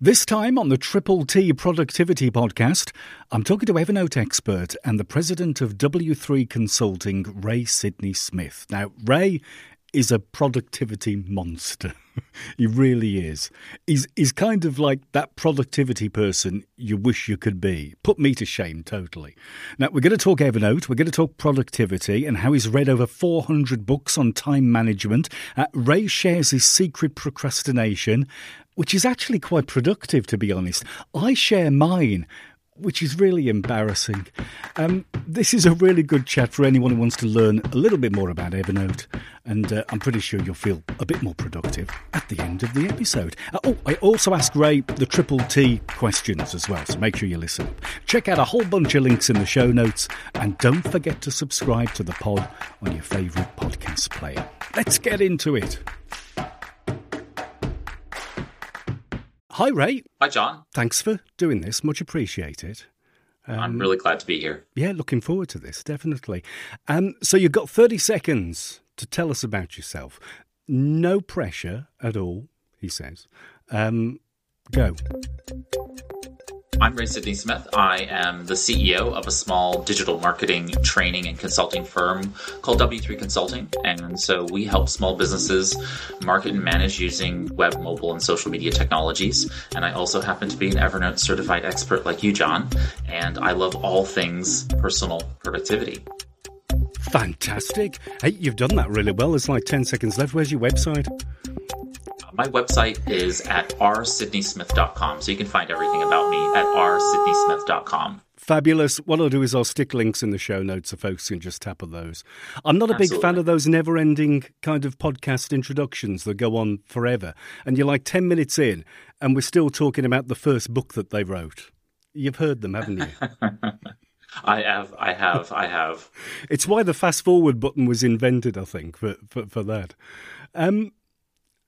This time on the Triple T Productivity Podcast, I'm talking to Evernote expert and the president of W3 Consulting, Ray Sidney Smith. Now, Ray is a productivity monster. he really is. He's, he's kind of like that productivity person you wish you could be. Put me to shame totally. Now, we're going to talk Evernote, we're going to talk productivity and how he's read over 400 books on time management. Uh, Ray shares his secret procrastination which is actually quite productive, to be honest. I share mine, which is really embarrassing. Um, this is a really good chat for anyone who wants to learn a little bit more about Evernote, and uh, I'm pretty sure you'll feel a bit more productive at the end of the episode. Uh, oh, I also ask Ray the triple T questions as well, so make sure you listen. Check out a whole bunch of links in the show notes, and don't forget to subscribe to the pod on your favourite podcast player. Let's get into it. Hi, Ray. Hi, Jon. Thanks for doing this. Much appreciated. Um, I'm really glad to be here. Yeah, looking forward to this, definitely. Um, so you've got 30 seconds to tell us about yourself. No pressure at all, he says. Um, go. I'm Ray Sidney Smith. I am the CEO of a small digital marketing training and consulting firm called W3 Consulting. And so we help small businesses market and manage using web, mobile, and social media technologies. And I also happen to be an Evernote certified expert like you, Jon. And I love all things personal productivity. Fantastic. Hey, you've done that really well. There's like 10 seconds left. Where's your website? My website is at rsidneysmith.com, so you can find everything about me at rsidneysmith.com. Fabulous. What I'll do is I'll stick links in the show notes so folks can just tap on those. I'm not a Absolutely. big fan of those never ending kind of podcast introductions that go on forever. And you're like 10 minutes in, and we're still talking about the first book that they wrote. You've heard them, haven't you? I have, I have, I have. It's why the fast forward button was invented, I think, for, for, for that. Um,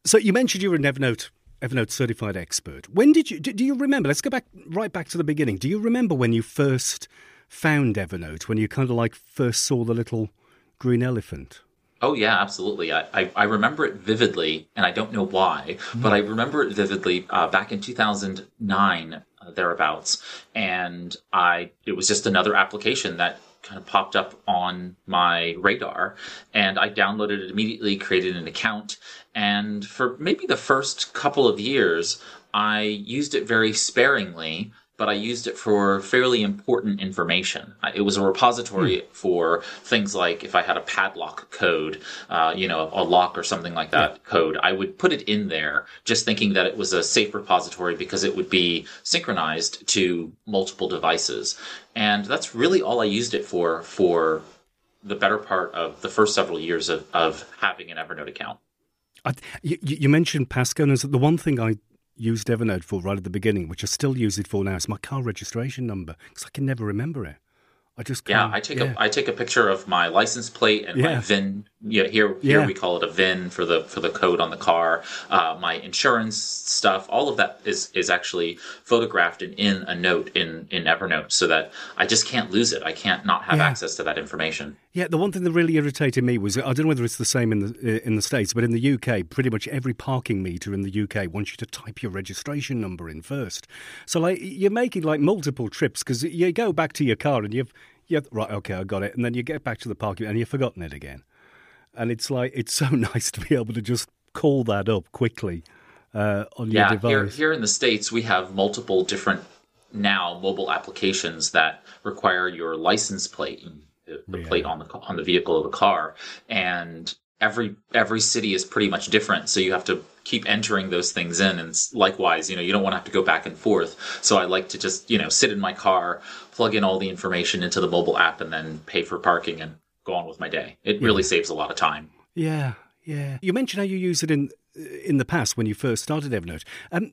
so you mentioned you were an Evernote Evernote certified expert. When did you do you remember? Let's go back right back to the beginning. Do you remember when you first found Evernote? When you kind of like first saw the little green elephant? Oh yeah, absolutely. I, I, I remember it vividly, and I don't know why, mm. but I remember it vividly uh, back in 2009 uh, thereabouts, and I it was just another application that kind of popped up on my radar and I downloaded it immediately, created an account, and for maybe the first couple of years, I used it very sparingly but I used it for fairly important information. It was a repository hmm. for things like if I had a padlock code, uh, you know, a lock or something like that yeah. code, I would put it in there just thinking that it was a safe repository because it would be synchronized to multiple devices. And that's really all I used it for for the better part of the first several years of, of having an Evernote account. I, you, you, mentioned passcode, and the one thing I used Evernote for right at the beginning, which I still use it for now, is my car registration number because I can never remember it. I just yeah. I take yeah. a I take a picture of my license plate and yeah. my VIN. Yeah, here here yeah. we call it a VIN for the for the code on the car. Uh, my insurance stuff, all of that is is actually photographed and in a note in in Evernote, so that I just can't lose it. I can't not have access to that information. Yeah, the one thing that really irritated me was I don't know whether it's the same in the in the states, but in the UK, pretty much every parking meter in the UK wants you to type your registration number in first. So like you're making like multiple trips because you go back to your car and you've yeah, right, okay, I got it. And then you get back to the parking and you've forgotten it again. And it's like, it's so nice to be able to just call that up quickly uh, on yeah, your device. Here, here in the States, we have multiple different now mobile applications that require your license plate, the, the yeah. plate on the on the vehicle of the car, and every every city is pretty much different. So you have to keep entering those things in. And likewise you know you don't want to have to go back and forth. So i like to just you know sit in my car plug in all the information into the mobile app and then pay for parking and go on with my day. It really saves a lot of time. Yeah yeah. You mentioned how you use it in in the past when you first started evernote. Um,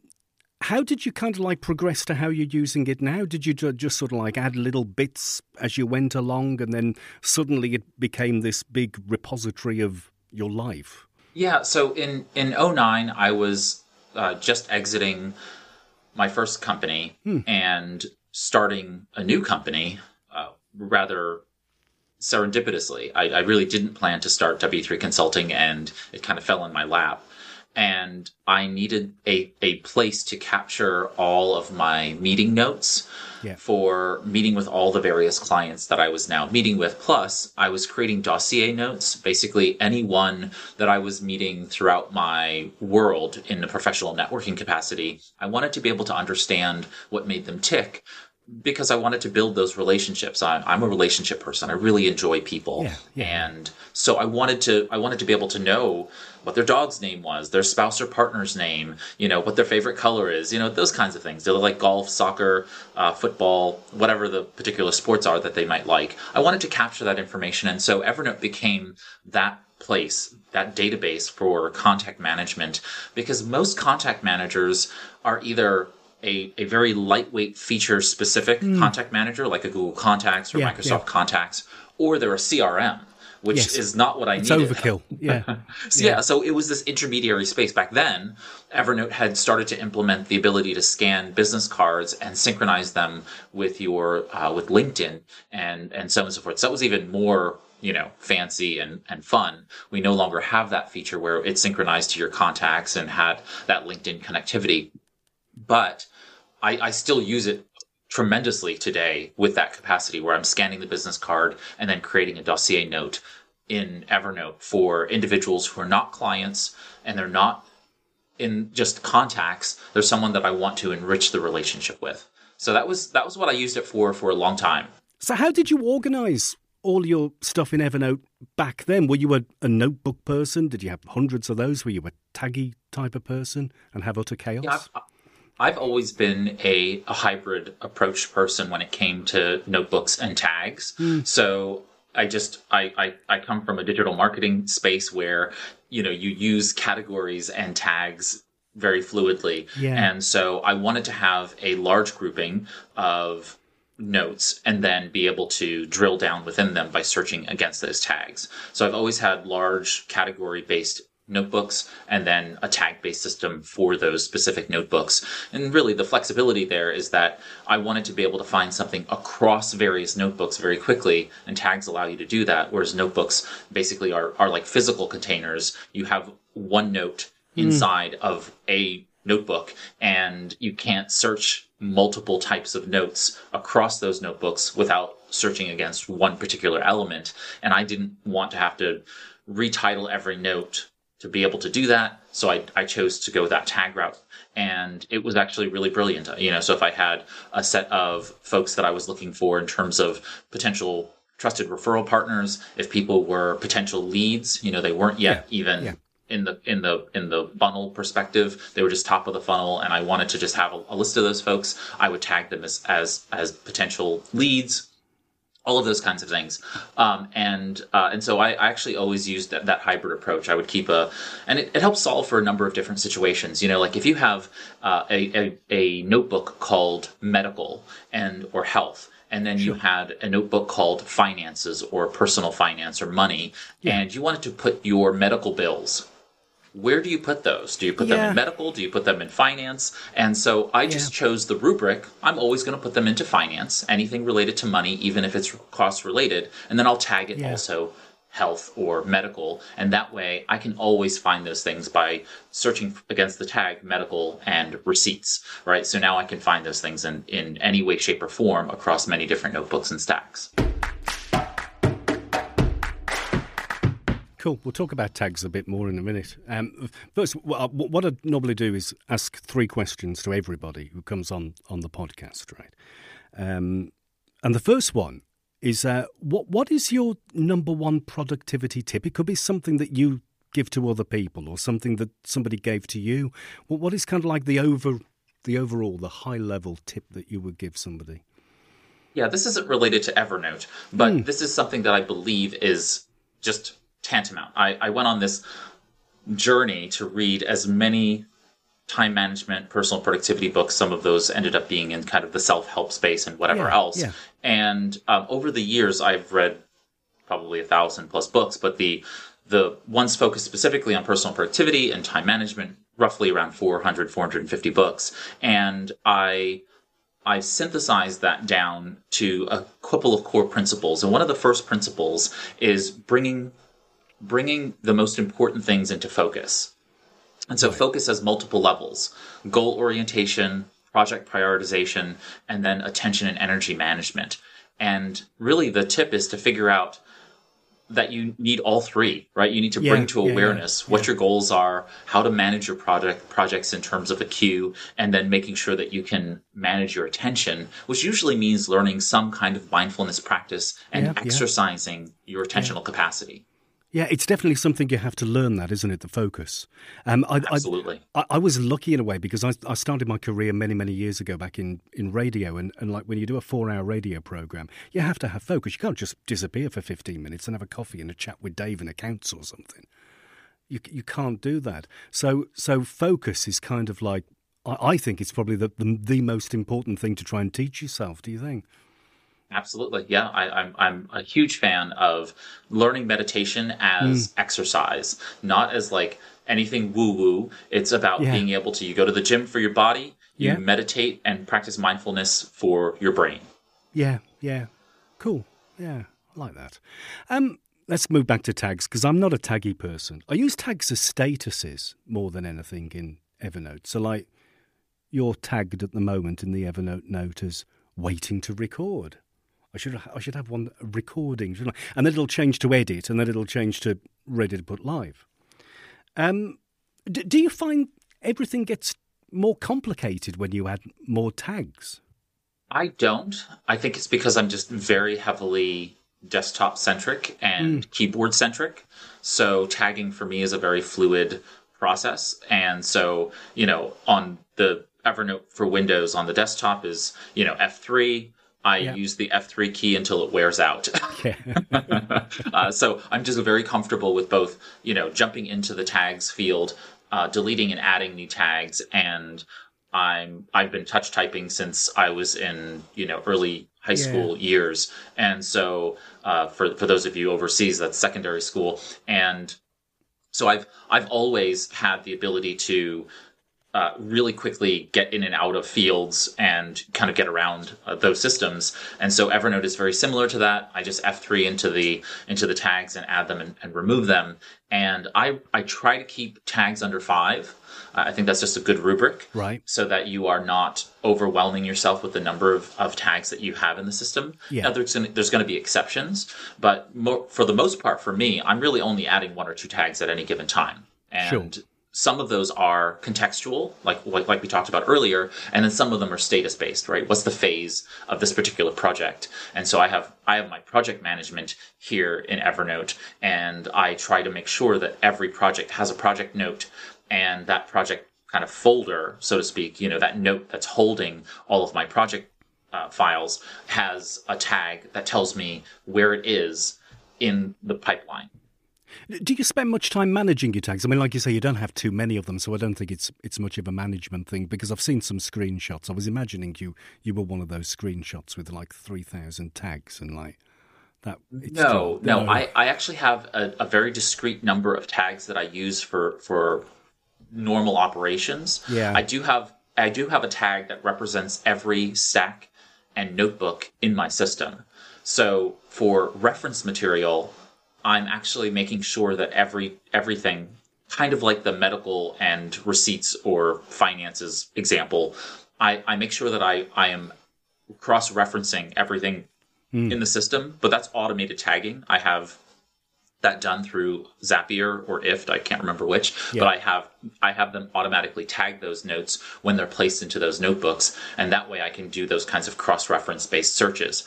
how did you kind of like progress to how you're using it now? Did you just sort of like add little bits as you went along and then suddenly it became this big repository of your life? Yeah, so in in 09 I was uh, just exiting my first company hmm. and starting a new company uh, rather serendipitously. I, I, really didn't plan to start W3 Consulting, and it kind of fell in my lap. And I needed a, a place to capture all of my meeting notes yeah. for meeting with all the various clients that I was now meeting with. Plus, I was creating dossier notes, basically anyone that I was meeting throughout my world in a professional networking capacity. I wanted to be able to understand what made them tick because I wanted to build those relationships. I'm, I'm a relationship person. I really enjoy people, yeah, yeah. and so I wanted to I wanted to be able to know what their dog's name was, their spouse or partner's name, you know, what their favorite color is, you know, those kinds of things. Do they like golf, soccer, uh, football, whatever the particular sports are that they might like? I wanted to capture that information, and so Evernote became that place, that database for contact management, because most contact managers are either a, a very lightweight feature specific mm. contact manager like a Google Contacts or yeah, Microsoft yeah. Contacts, or they're a CRM, which yes. is not what I it's needed. overkill. Yeah. so, yeah. yeah. So it was this intermediary space. Back then, Evernote had started to implement the ability to scan business cards and synchronize them with your uh, with LinkedIn and and so on and so forth. So that was even more you know fancy and and fun we no longer have that feature where it's synchronized to your contacts and had that linkedin connectivity but I, I still use it tremendously today with that capacity where I'm scanning the business card and then creating a dossier note in Evernote for individuals who are not clients and they're not in just contacts. They're someone that I want to enrich the relationship with. So that was that was what I used it for for a long time. So how did you organize all your stuff in Evernote back then? Were you a, a notebook person? Did you have hundreds of those? Were you a taggy type of person and have utter chaos? Yeah, I've always been a, a hybrid approach person when it came to notebooks and tags. Mm. So I just I, I I come from a digital marketing space where you know you use categories and tags very fluidly. Yeah. And so I wanted to have a large grouping of notes and then be able to drill down within them by searching against those tags. So I've always had large category based notebooks and then a tag based system for those specific notebooks. And really the flexibility there is that I wanted to be able to find something across various notebooks very quickly and tags allow you to do that. Whereas notebooks basically are, are like physical containers. You have one note hmm. inside mm. of a notebook and you can't search multiple types of notes across those notebooks without searching against one particular element. And I didn't want to have to retitle every note to be able to do that. So I, I chose to go that tag route. And it was actually really brilliant. You know, so if I had a set of folks that I was looking for in terms of potential trusted referral partners, if people were potential leads, you know, they weren't yet yeah. even yeah. in the in the in the funnel perspective, they were just top of the funnel and I wanted to just have a, a list of those folks, I would tag them as as as potential leads all of those kinds of things. Um, and uh, and so I, I, actually always used that, that, hybrid approach. I would keep a, and it, it, helps solve for a number of different situations. You know, like if you have uh, a, a, a, notebook called medical and or health, and then sure. you had a notebook called finances or personal finance or money, yeah. and you wanted to put your medical bills where do you put those? Do you put yeah. them in medical? Do you put them in finance? And so I just yeah. chose the rubric. I'm always going to put them into finance, anything related to money, even if it's cost related. And then I'll tag it yeah. also health or medical. And that way I can always find those things by searching against the tag medical and receipts, right? So now I can find those things in, in any way, shape, or form across many different notebooks and stacks. Cool. We'll talk about tags a bit more in a minute. Um, first, what I normally do is ask three questions to everybody who comes on on the podcast, right? Um, and the first one is uh, what what is your number one productivity tip? It could be something that you give to other people, or something that somebody gave to you. What what is kind of like the over the overall, the high level tip that you would give somebody? Yeah, this isn't related to Evernote, but mm. this is something that I believe is just tantamount. I, I went on this journey to read as many time management, personal productivity books. Some of those ended up being in kind of the self help space and whatever yeah, else. Yeah. And um, over the years, I've read probably a thousand plus books, but the the ones focused specifically on personal productivity and time management, roughly around 400, 450 books. And I I synthesized that down to a couple of core principles. And one of the first principles is bringing bringing the most important things into focus. And so right. focus has multiple levels goal orientation, project prioritization, and then attention and energy management. And really, the tip is to figure out that you need all three, right? You need to bring to awareness yeah, yeah, what your goals are, how to manage your project projects in terms of a queue, and then making sure that you can manage your attention, which usually means learning some kind of mindfulness practice and exercising your attentional capacity. Yeah, it's definitely something you have to learn. That isn't it? The focus. Um, I, Absolutely. I, I, was lucky in a way because I, I started my career many, many years ago back in, in radio, and, and like when you do a four-hour radio program, you have to have focus. You can't just disappear for fifteen minutes and have a coffee and a chat with Dave in accounts or something. You you can't do that. So so focus is kind of like I, I think it's probably the, the the most important thing to try and teach yourself. Do you think? Absolutely. Yeah. I, am I'm, I'm a huge fan of learning meditation as mm. exercise, not as like anything woo woo. It's about yeah. being able to, you go to the gym for your body, you yeah. meditate and practice mindfulness for your brain. Yeah. Yeah. Cool. Yeah. I like that. Um, let's move back to tags because I'm not a taggy person. I use tags as statuses more than anything in Evernote. So, like, you're tagged at the moment in the Evernote note as waiting to record. I should I should have one recording, shouldn't I? And then it'll change to edit, and then it'll change to ready to put live. Um, do, do you find everything gets more complicated when you add more tags? I don't. I think it's because I'm just very heavily desktop centric and mm. keyboard centric. So tagging for me is a very fluid process. And so, you know, on the Evernote for Windows on the desktop is, you know, F3, I yeah. use the F3 key until it wears out. uh, so I'm just very comfortable with both, you know, jumping into the tags field, uh, deleting and adding new tags, and I'm I've been touch typing since I was in you know early high school yeah. years, and so uh, for for those of you overseas, that's secondary school, and so I've I've always had the ability to uh, really quickly get in and out of fields and kind of get around uh, those systems. And so Evernote is very similar to that. I just F3 into the into the tags and add them and, and remove them. And I I try to keep tags under five. Uh, I think that's just a good rubric, right? So that you are not overwhelming yourself with the number of, of tags that you have in the system. Yeah. Now, there's gonna, there's going to be exceptions, but more, for the most part, for me, I'm really only adding one or two tags at any given time. And sure some of those are contextual, like, like, like we talked about earlier, and then some of them are status based, right? What's the phase of this particular project? And so I have I have my project management here in Evernote, and I try to make sure that every project has a project note, and that project kind of folder, so to speak, you know, that note that's holding all of my project uh, files has a tag that tells me where it is in the pipeline. Do you spend much time managing your tags? I mean, like you say, you don't have too many of them, so I don't think it's it's much of a management thing. Because I've seen some screenshots. I was imagining you you were one of those screenshots with like three thousand tags and like that. No, no, no, I I actually have a, a very discrete number of tags that I use for for normal operations. Yeah, I do have I do have a tag that represents every stack and notebook in my system. So for reference material, I'm actually making sure that every everything, kind of like the medical and receipts or finances example, I, I make sure that I, I am cross referencing everything mm. in the system, but that's automated tagging. I have that done through Zapier or IFTTT, I can't remember which, yeah. but I have I have them automatically tag those notes when they're placed into those notebooks, and that way I can do those kinds of cross-reference based searches.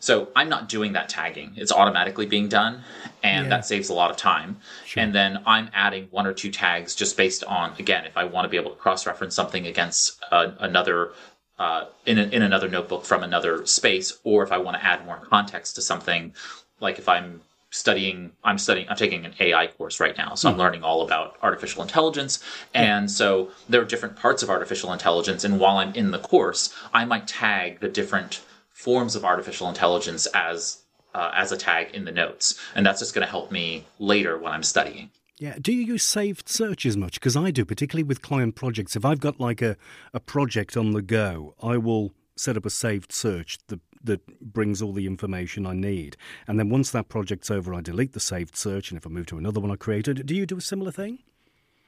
So I'm not doing that tagging. It's automatically being done, and yeah. that saves a lot of time. Sure. And then I'm adding one or two tags just based on, again, if I want to be able to cross reference something against uh, another. Uh, in, a, in another notebook from another space, or if I want to add more context to something, like if I'm studying i'm studying i'm taking an ai course right now so i'm hmm. learning all about artificial intelligence and so there are different parts of artificial intelligence and while i'm in the course i might tag the different forms of artificial intelligence as uh, as a tag in the notes, and that's just going to help me later when I'm studying. Yeah. Do you use saved searches much? Because I do, particularly with client projects. If I've got like a, a project on the go, I will set up a saved search that that brings all the information I need. And then once that project's over, I delete the saved search, and if I move to another one I created, do you do a similar thing?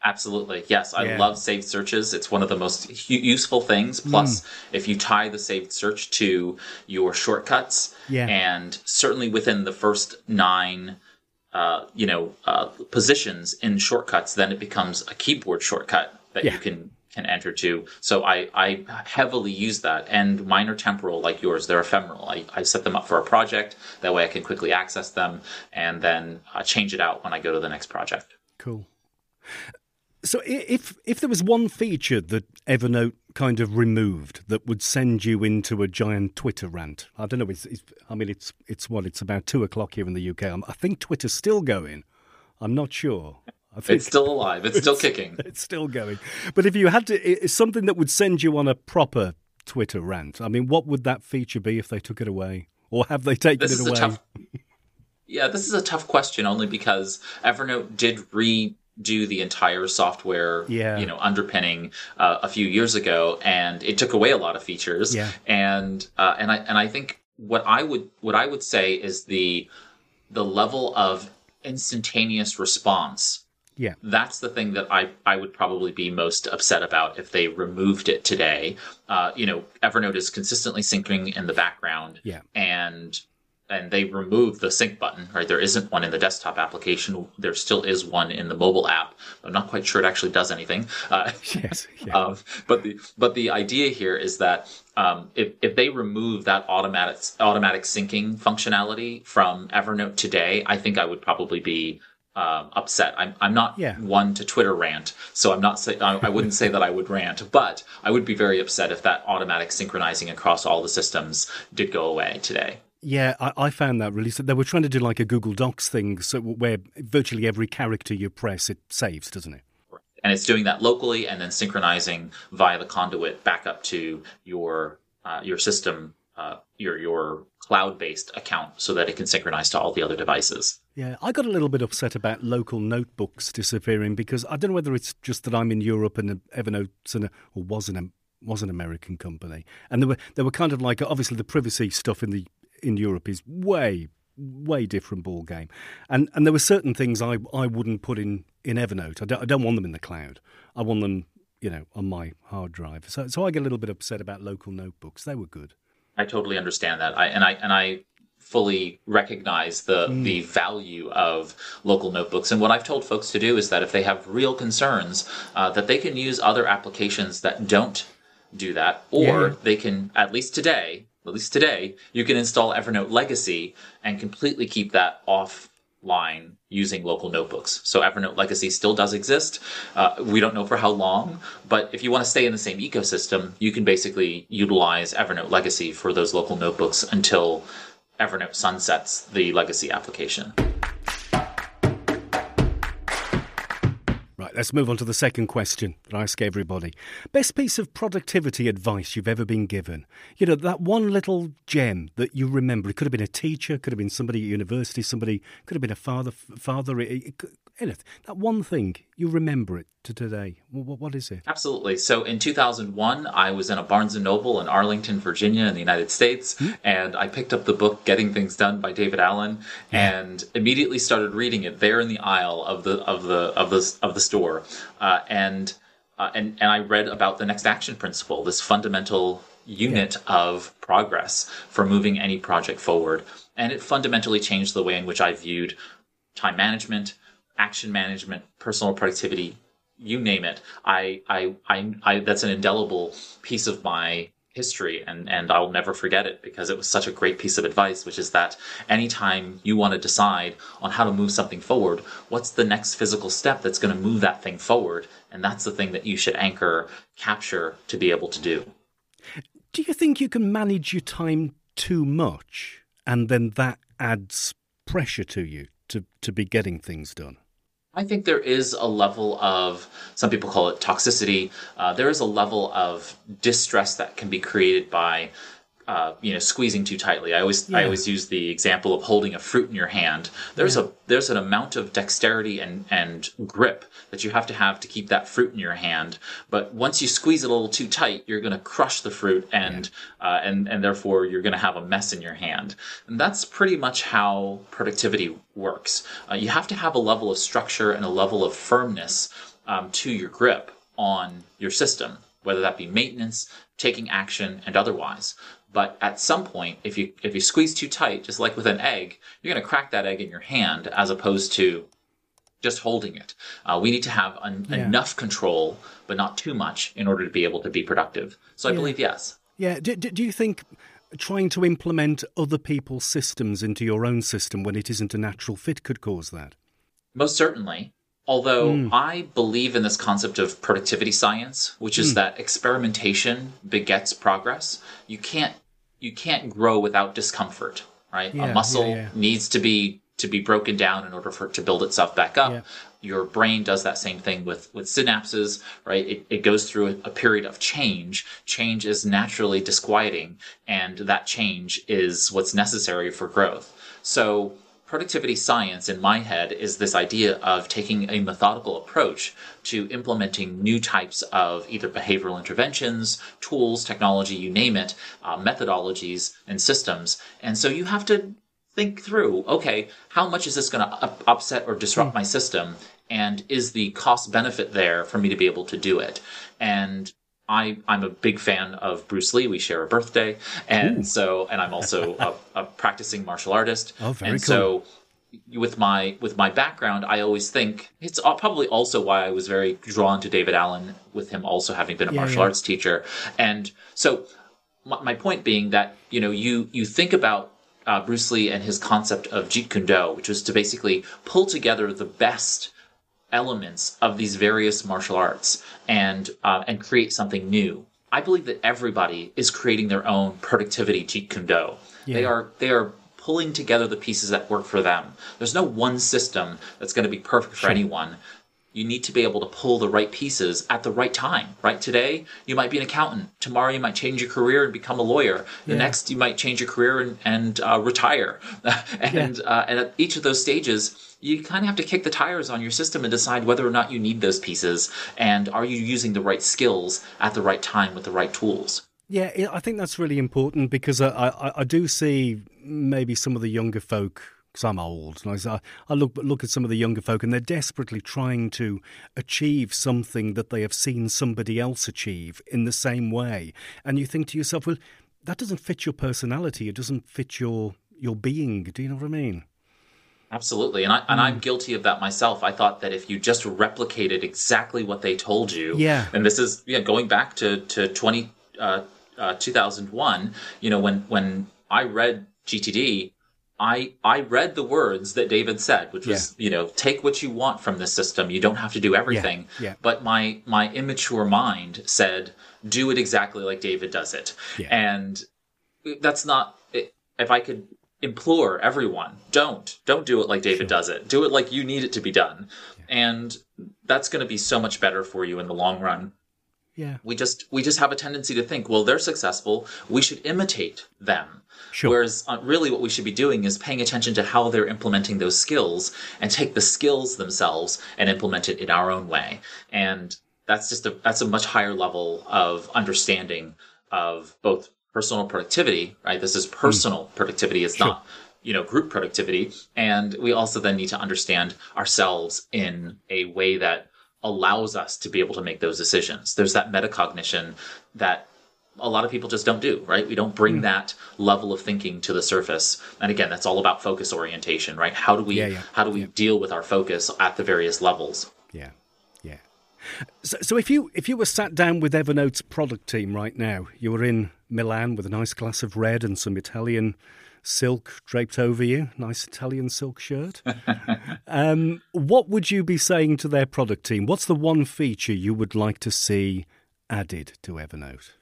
Absolutely. Yes. I yeah. love saved searches. It's one of the most useful things. Plus, mm. if you tie the saved search to your shortcuts, yeah. and certainly within the first nine, uh, you know, uh, positions in shortcuts, then it becomes a keyboard shortcut that yeah. you can can enter to. So I, I heavily use that. And mine are temporal like yours. They're ephemeral. I, I set them up for a project. That way I can quickly access them and then uh, change it out when I go to the next project. Cool. So if if there was one feature that Evernote kind of removed that would send you into a giant Twitter rant, I don't know. It's, it's I mean, it's it's what it's about two o'clock here in the UK. I think Twitter's still going. I'm not sure. I think it's still alive. It's, it's still kicking. It's still going. But if you had to, it's something that would send you on a proper Twitter rant. I mean, what would that feature be if they took it away, or have they taken this it away? Tough, yeah, this is a tough question only because Evernote did re do the entire software yeah. you know underpinning uh, a few years ago and it took away a lot of features. Yeah. and uh, and I and I think what I would what I would say is the the level of instantaneous response. Yeah. That's the thing that I I would probably be most upset about if they removed it today. Uh, you know Evernote is consistently syncing in the background. Yeah. And and they removed the sync button, right? There isn't one in the desktop application. There still is one in the mobile app. I'm not quite sure it actually does anything. Uh, yes. Yeah. Um, but the but the idea here is that um, if if they remove that automatic automatic syncing functionality from Evernote today, I think I would probably be um, upset. I'm, I'm not yeah. one to Twitter rant, so I'm not say, I, I wouldn't say that I would rant, but I would be very upset if that automatic synchronizing across all the systems did go away today. Yeah, I, I, found that really. So they were trying to do like a Google Docs thing, so where virtually every character you press, it saves, doesn't it? And it's doing that locally, and then synchronizing via the conduit back up to your uh, your system, uh, your your cloud based account, so that it can synchronize to all the other devices. Yeah, I got a little bit upset about local notebooks disappearing because I don't know whether it's just that I'm in Europe and Evernote's an, or was an was an American company, and there were they were kind of like obviously the privacy stuff in the in Europe is way way different ball game. And and there were certain things I, I wouldn't put in, in Evernote. I don't, I don't want them in the cloud. I want them, you know, on my hard drive. So so I get a little bit upset about local notebooks. They were good. I totally understand that. I and I and I fully recognize the mm. the value of local notebooks. And what I've told folks to do is that if they have real concerns, uh, that they can use other applications that don't do that, or yeah. they can at least today at least today, you can install Evernote Legacy and completely keep that offline using local notebooks. So Evernote Legacy still does exist. Uh, we don't know for how long, but if you want to stay in the same ecosystem, you can basically utilize Evernote Legacy for those local notebooks until Evernote sunsets the legacy application. Right, let's move on to the second question that I ask everybody. Best piece of productivity advice you've ever been given? You know, that one little gem that you remember. It could have been a teacher, could have been somebody at university, somebody could have been a father, father, it. That one thing, you remember it to today. What, what is it? Absolutely. So in 2001, I was in a Barnes & Noble in Arlington, Virginia in the United States, hmm? and I picked up the book Getting Things Done by David Allen yeah. and immediately started reading it there in the aisle of the of the of the of the store. Uh, and uh, and and I read about the next action principle, this fundamental unit yeah. of progress for moving any project forward. And it fundamentally changed the way in which I viewed time management, action management, personal productivity, you name it. I, I, I, I, that's an indelible piece of my history and, and I'll never forget it because it was such a great piece of advice, which is that anytime you want to decide on how to move something forward, what's the next physical step that's going to move that thing forward? And that's the thing that you should anchor, capture to be able to do. Do you think you can manage your time too much and then that adds pressure to you to, to be getting things done? I think there is a level of, some people call it toxicity. Uh, there is a level of distress that can be created by uh, you know squeezing too tightly. I always yeah. I always use the example of holding a fruit in your hand. There's yeah. a there's an amount of dexterity and and grip that you have to have to keep that fruit in your hand. But once you squeeze it a little too tight, you're going to crush the fruit and yeah. uh, and and therefore you're going to have a mess in your hand. And that's pretty much how productivity works. Uh, you have to have a level of structure and a level of firmness um, to your grip on your system, whether that be maintenance, taking action, and otherwise. But at some point, if you if you squeeze too tight, just like with an egg, you're going to crack that egg in your hand, as opposed to just holding it. Uh, we need to have un- yeah. enough control, but not too much, in order to be able to be productive. So I yeah. believe yes. Yeah. Do, do you think trying to implement other people's systems into your own system when it isn't a natural fit could cause that? Most certainly. Although mm. I believe in this concept of productivity science, which is mm. that experimentation begets progress. You can't you can't grow without discomfort, right? Yeah, a muscle yeah, yeah. needs to be to be broken down in order for it to build itself back up. Your brain does that same thing with, with synapses, right? It, it goes through a, a period of change. Change is naturally disquieting, and that change is what's necessary for growth. So, productivity science in my head is this idea of taking a methodical approach to implementing new types of either behavioral interventions, tools, technology, you name it, uh, methodologies, and systems. And so you have to think through okay how much is this going to up- upset or disrupt mm. my system and is the cost benefit there for me to be able to do it and I, I'm a big fan of Bruce Lee. We share a birthday, and Ooh. so, and I'm also a, a, practicing martial artist. Oh, very and cool. so, with my with my background, I always think it's probably also why I was very drawn to David Allen, with him also having been a yeah, martial yeah. arts teacher. And so, my, my point being that you know you you think about uh, Bruce Lee and his concept of Jeet Kune Do, which was to basically pull together the best elements of these various martial arts and uh, and create something new. I believe that everybody is creating their own productivity Jeet Kune Do. Yeah. They are they are pulling together the pieces that work for them. There's no one system that's going to be perfect for sure. anyone you need to be able to pull the right pieces at the right time right? Today you might be an accountant. Tomorrow you might change your career and become a lawyer. The yeah. next you might change your career and, and uh, retire. And yeah. uh, and at each of those stages you kind of have to kick the tires on your system and decide whether or not you need those pieces and are you using the right skills at the right time with the right tools? Yeah, I think that's really important because I, I, I do see maybe some of the younger folk because I'm old, and I, I look look at some of the younger folk, and they're desperately trying to achieve something that they have seen somebody else achieve in the same way, and you think to yourself, well, that doesn't fit your personality, it doesn't fit your your being. Do you know what I mean? Absolutely, and I and mm. I'm guilty of that myself. I thought that if you just replicated exactly what they told you, yeah, and this is yeah going back to to 20 uh, uh, 2001, you know when when I read GTD, I I read the words that David said, which was yeah. you know take what you want from this system. You don't have to do everything. Yeah. yeah. But my my immature mind said do it exactly like David does it, yeah. and that's not. If I could implore everyone, don't don't do it like David sure. does it. Do it like you need it to be done, and that's going to be so much better for you in the long run. Yeah. We just we just have a tendency to think, well, they're successful. We should imitate them Sure. Whereas uh, really what we should be doing is paying attention to how they're implementing those skills and take the skills themselves and implement it in our own way. And that's just a that's a much higher level of understanding of both personal productivity, right? This is personal mm. productivity. It's sure. not you know group productivity and we also then need to understand ourselves in a way that allows us to be able to make those decisions there's that metacognition that a lot of people just don't do, right? We don't bring mm. that level of thinking to the surface. And again, that's all about focus orientation, right? How do we yeah, yeah. how do we yeah. deal with our focus at the various levels? Yeah. Yeah. So, so if you if you were sat down with Evernote's product team right now, you were in Milan with a nice glass of red and some Italian silk draped over you, nice Italian silk shirt. um, what would you be saying to their product team? What's the one feature you would like to see added to Evernote?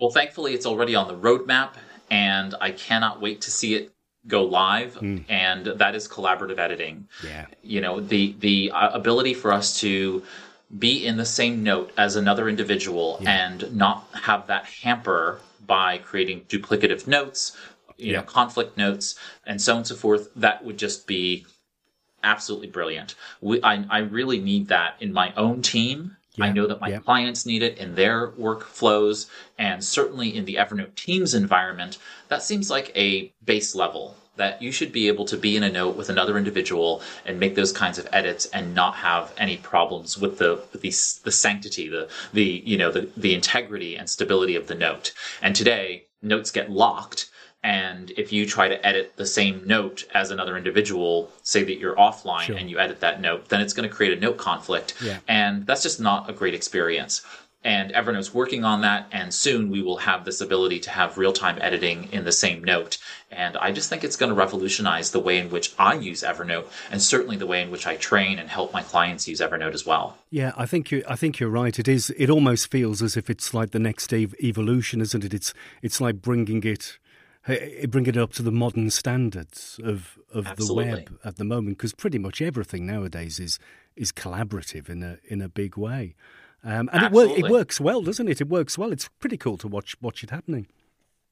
Well, thankfully, it's already on the roadmap, and I cannot wait to see it go live. Mm. And that is collaborative editing. Yeah, you know the the uh, ability for us to be in the same note as another individual yeah. and not have that hamper by creating duplicative notes, you yeah. know, conflict notes, and so on and so forth. That would just be absolutely brilliant. We, I, I really need that in my own team yeah, I know that my yeah. clients need it in their workflows, and certainly in the Evernote Teams environment, that seems like a base level that you should be able to be in a note with another individual and make those kinds of edits and not have any problems with the with the, the sanctity, the the you know the the integrity and stability of the note. And today, notes get locked. And if you try to edit the same note as another individual, say that you're offline Sure. and you edit that note, then it's going to create a note conflict. Yeah. And that's just not a great experience. And Evernote's working on that, and soon we will have this ability to have real time editing in the same note. And I just think it's going to revolutionize the way in which I use Evernote, and certainly the way in which I train and help my clients use Evernote as well. Yeah, I think you. I think you're right. It is. It almost feels as if it's like the next ev- evolution, isn't it? It's. It's like bringing it, eh, bringing it up to the modern standards of of the web at the moment. Because pretty much everything nowadays is is collaborative in a in a big way, um, and it, wor- it works well, doesn't it? It works well. It's pretty cool to watch watch it happening.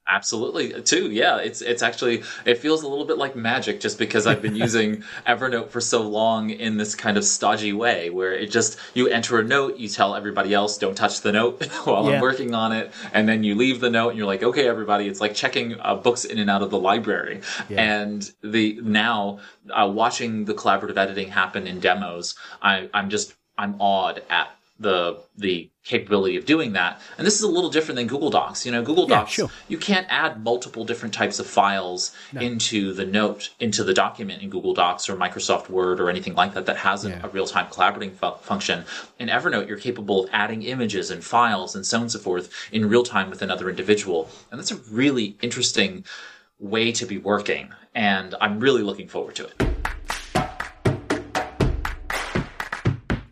Absolutely, too. Yeah, it's it's actually it feels a little bit like magic just because I've been using Evernote for so long in this kind of stodgy way where it just you enter a note, you tell everybody else don't touch the note while Yeah. I'm working on it, and then you leave the note and you're like, okay, everybody, it's like checking uh, books in and out of the library. And the now uh, watching the collaborative editing happen in demos, I, I'm just I'm awed at the the capability of doing that. And this is a little different than Google Docs. You know, Google Yeah, Docs sure. you can't add multiple different types of files into the note into the document in google docs or microsoft word or anything like that that has a- a real-time collaborating fu- function in evernote you're capable of adding images and files and so on and so forth in real time with another individual and that's a really interesting way to be working and i'm really looking forward to it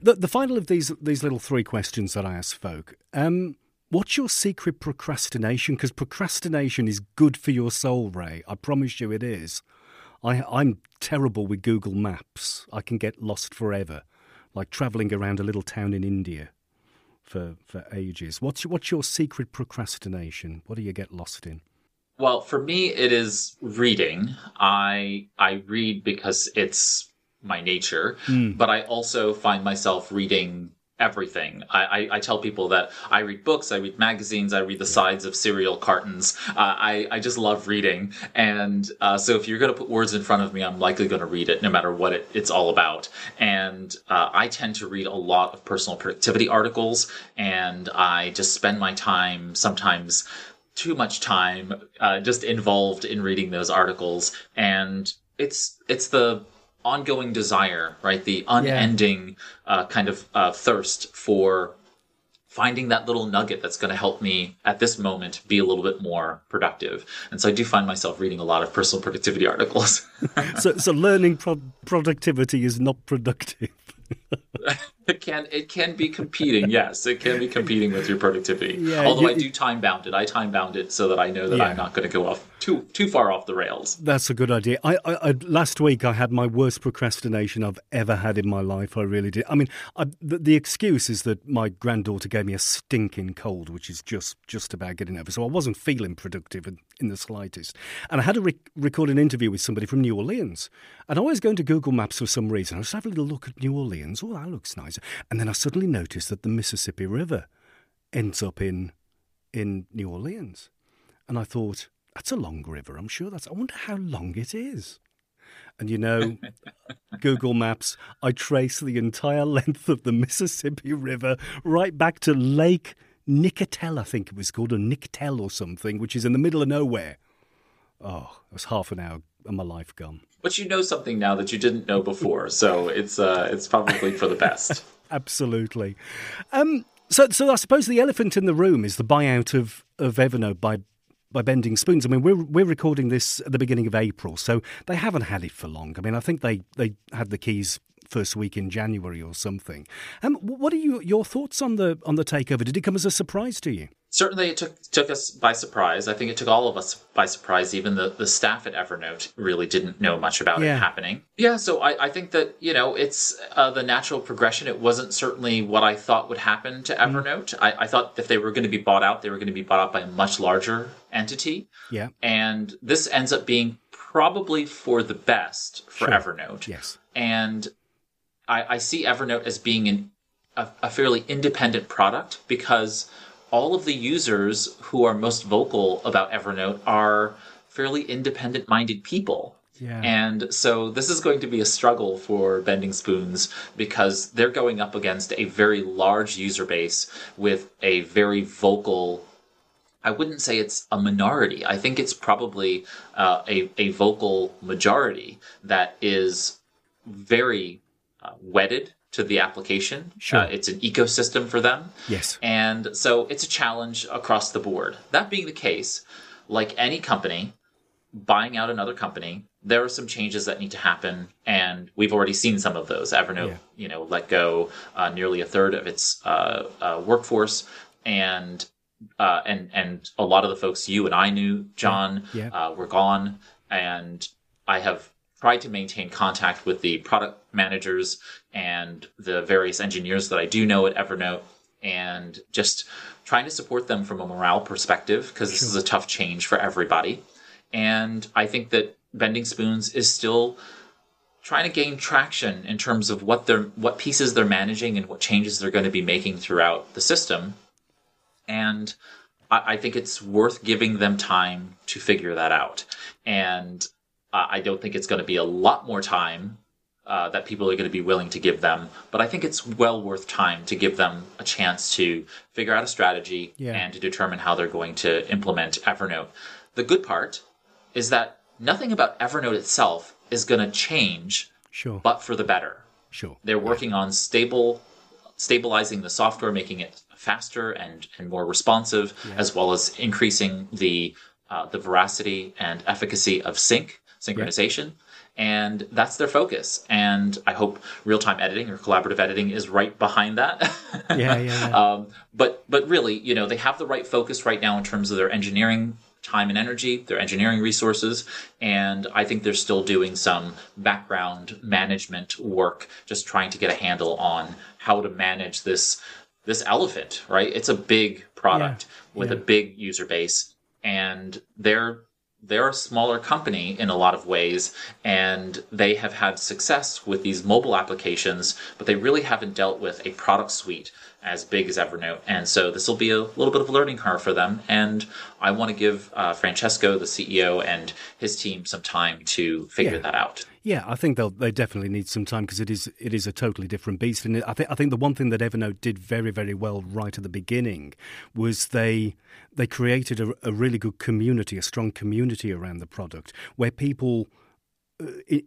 The, the final of these these little three questions that I ask folk. Um, what's your secret procrastination? Because procrastination is good for your soul, Ray. I promise you, it is. I, I'm terrible with Google Maps. I can get lost forever, like travelling around a little town in India for for ages. What's what's your secret procrastination? What do you get lost in? Well, for me, it is reading. I I read because it's my nature, but I also find myself reading everything. I, I, I tell people that I read books, I read magazines, I read the sides of cereal cartons. Uh, I I just love reading, and uh, so if you're going to put words in front of me, I'm likely going to read it, no matter what it, it's all about. And uh, I tend to read a lot of personal productivity articles, and I just spend my time sometimes too much time uh, just involved in reading those articles and it's it's the ongoing desire right? The unending uh, kind of uh, thirst for finding that little nugget that's going to help me at this moment be a little bit more productive. And so i do find myself reading a lot of personal productivity articles. So, so learning pro- productivity is not productive. it can it can be competing yes it can be competing with your productivity Yeah, although you- i do time bound it i time bound it so that i know that Yeah. i'm not going to go off too too far off the rails That's a good idea. I, I, I last week I had my worst procrastination I've ever had in my life. I really did. I mean, I, the, the excuse is that my granddaughter gave me a stinking cold, which is just just about getting over. So I wasn't feeling productive in, in the slightest. And I had to re- record an interview with somebody from New Orleans, and I was going to Google Maps for some reason. I was having a little look at New Orleans. Oh, that looks nice. And then I suddenly noticed that the Mississippi River ends up in in New Orleans. And I thought, that's a long river. I'm sure that's. I wonder how long it is. And you know, Google Maps, I trace the entire length of the Mississippi River right back to Lake Nicotel, I think it was called, or Nictel or something, which is in the middle of nowhere. Oh, it was half an hour of my life gone. But you know something now that you didn't know before, so it's uh, it's probably for the best. Absolutely. Um, so, so I suppose the elephant in the room is the buyout of, of Evernote by by Bending Spoons. I mean, we're we're recording this at the beginning of April, so they haven't had it for long. I mean, I think they, they had the keys first week in January or something. Um, what are you, your thoughts on the on the takeover? Did it come as a surprise to you? Certainly, it took took us by surprise. I think it took all of us by surprise. Even the, the staff at Evernote really didn't know much about Yeah. it happening. Yeah, so I, I think that you know it's uh, the natural progression. It wasn't certainly what I thought would happen to Evernote. I, I thought if they were going to be bought out, they were going to be bought out by a much larger entity. Yeah. and this ends up being probably for the best for Sure. Evernote. Yes. and I, I see Evernote as being an, a, a fairly independent product because all of the users who are most vocal about Evernote are fairly independent minded people. Yeah. And so this is going to be a struggle for Bending Spoons because they're going up against a very large user base with a very vocal. I wouldn't say it's a minority. I think it's probably uh, a, a vocal majority that is very uh, wedded to the application. Sure. Uh, it's an ecosystem for them. Yes. And so it's a challenge across the board. That being the case, like any company buying out another company, there are some changes that need to happen, and we've already seen some of those. Evernote, Yeah. you know, let go uh, nearly a third of its uh, uh, workforce, and uh, and and a lot of the folks you and I knew, Jon, Yeah. Uh, were gone, and I have tried to maintain contact with the product managers and the various engineers that I do know at Evernote, and just trying to support them from a morale perspective because this is a tough change for everybody. And I think that Bending Spoons is still trying to gain traction in terms of what they're what pieces they're managing and what changes they're going to be making throughout the system. And I, I think it's worth giving them time to figure that out. And uh, I don't think it's going to be a lot more time uh, that people are going to be willing to give them. But I think it's well worth time to give them a chance to figure out a strategy Yeah. and to determine how they're going to implement Evernote. The good part is that nothing about Evernote itself is going to change, Sure. but for the better. sure. They're working on stable, stabilizing the software, making it faster and, and more responsive, as well as increasing the uh, the veracity and efficacy of sync synchronization. And that's their focus. And I hope real time editing or collaborative editing is right behind that. Yeah, yeah, yeah. um, but but really, you know, they have the right focus right now in terms of their engineering time and energy, their engineering resources, and I think they're still doing some background management work, just trying to get a handle on how to manage this this elephant. Right, it's a big product with a big user base, and they're they're a smaller company in a lot of ways, and they have had success with these mobile applications, but they really haven't dealt with a product suite as big as Evernote. And so this will be a little bit of a learning curve for them. And I want to give uh, Francesco, the CEO, and his team some time to figure Yeah. that out. Yeah, I think they'll they definitely need some time because it is it is a totally different beast. And I think I think the one thing that Evernote did very very well right at the beginning was they they created a, a really good community, a strong community around the product where people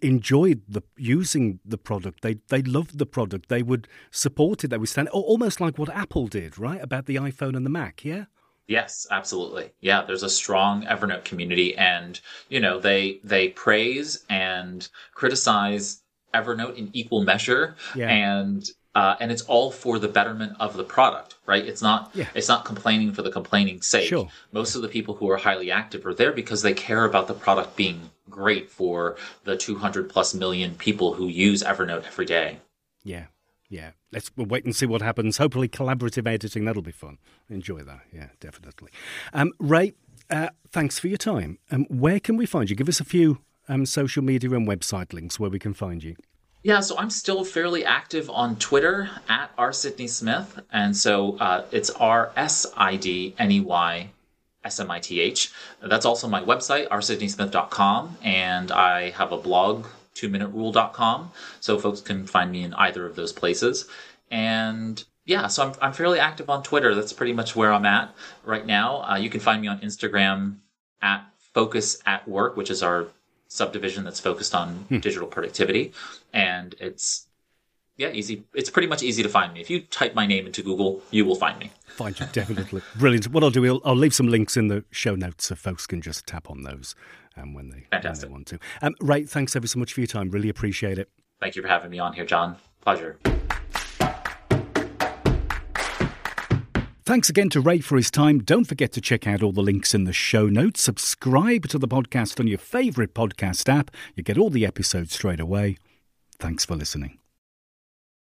enjoyed the using the product. They they loved the product. They would support it. They would stand almost like what Apple did, right, about the iPhone and the Mac. Yeah. Yes, absolutely. Yeah, there's a strong Evernote community, and you know they they praise and criticize Evernote in equal measure, Yeah. and uh, and it's all for the betterment of the product, right? It's not Yeah. it's not complaining for the complaining's sake. Sure. Most of the people who are highly active are there because they care about the product being great for the 200 plus million people who use Evernote every day. Yeah, yeah. Let's we'll wait and see what happens. Hopefully, collaborative editing that'll be fun. Enjoy that. Yeah, definitely. Um, Ray, uh, thanks for your time. Um, where can we find you? Give us a few um, social media and website links where we can find you. Yeah, so I'm still fairly active on Twitter at R Sidney Smith, and so uh, it's R S I D N E Y S M I T H. That's also my website, rsidneysmith.com, and I have a blog, two-minute-rule.com, so folks can find me in either of those places. And yeah, so I'm, I'm fairly active on Twitter. That's pretty much where I'm at right now. Uh, you can find me on Instagram at Focus at Work, which is our subdivision that's focused on digital productivity. And it's, yeah, easy. It's pretty much easy to find me. If you type my name into Google, you will find me. Find you definitely brilliant. What I'll do, I'll, I'll leave some links in the show notes so folks can just tap on those um, when they when they want to. Um, Ray, thanks ever so much for your time. Really appreciate it. Thank you for having me on here, Jon. Pleasure. Thanks again to Ray for his time. Don't forget to check out all the links in the show notes. Subscribe to the podcast on your favourite podcast app. You get all the episodes straight away. Thanks for listening.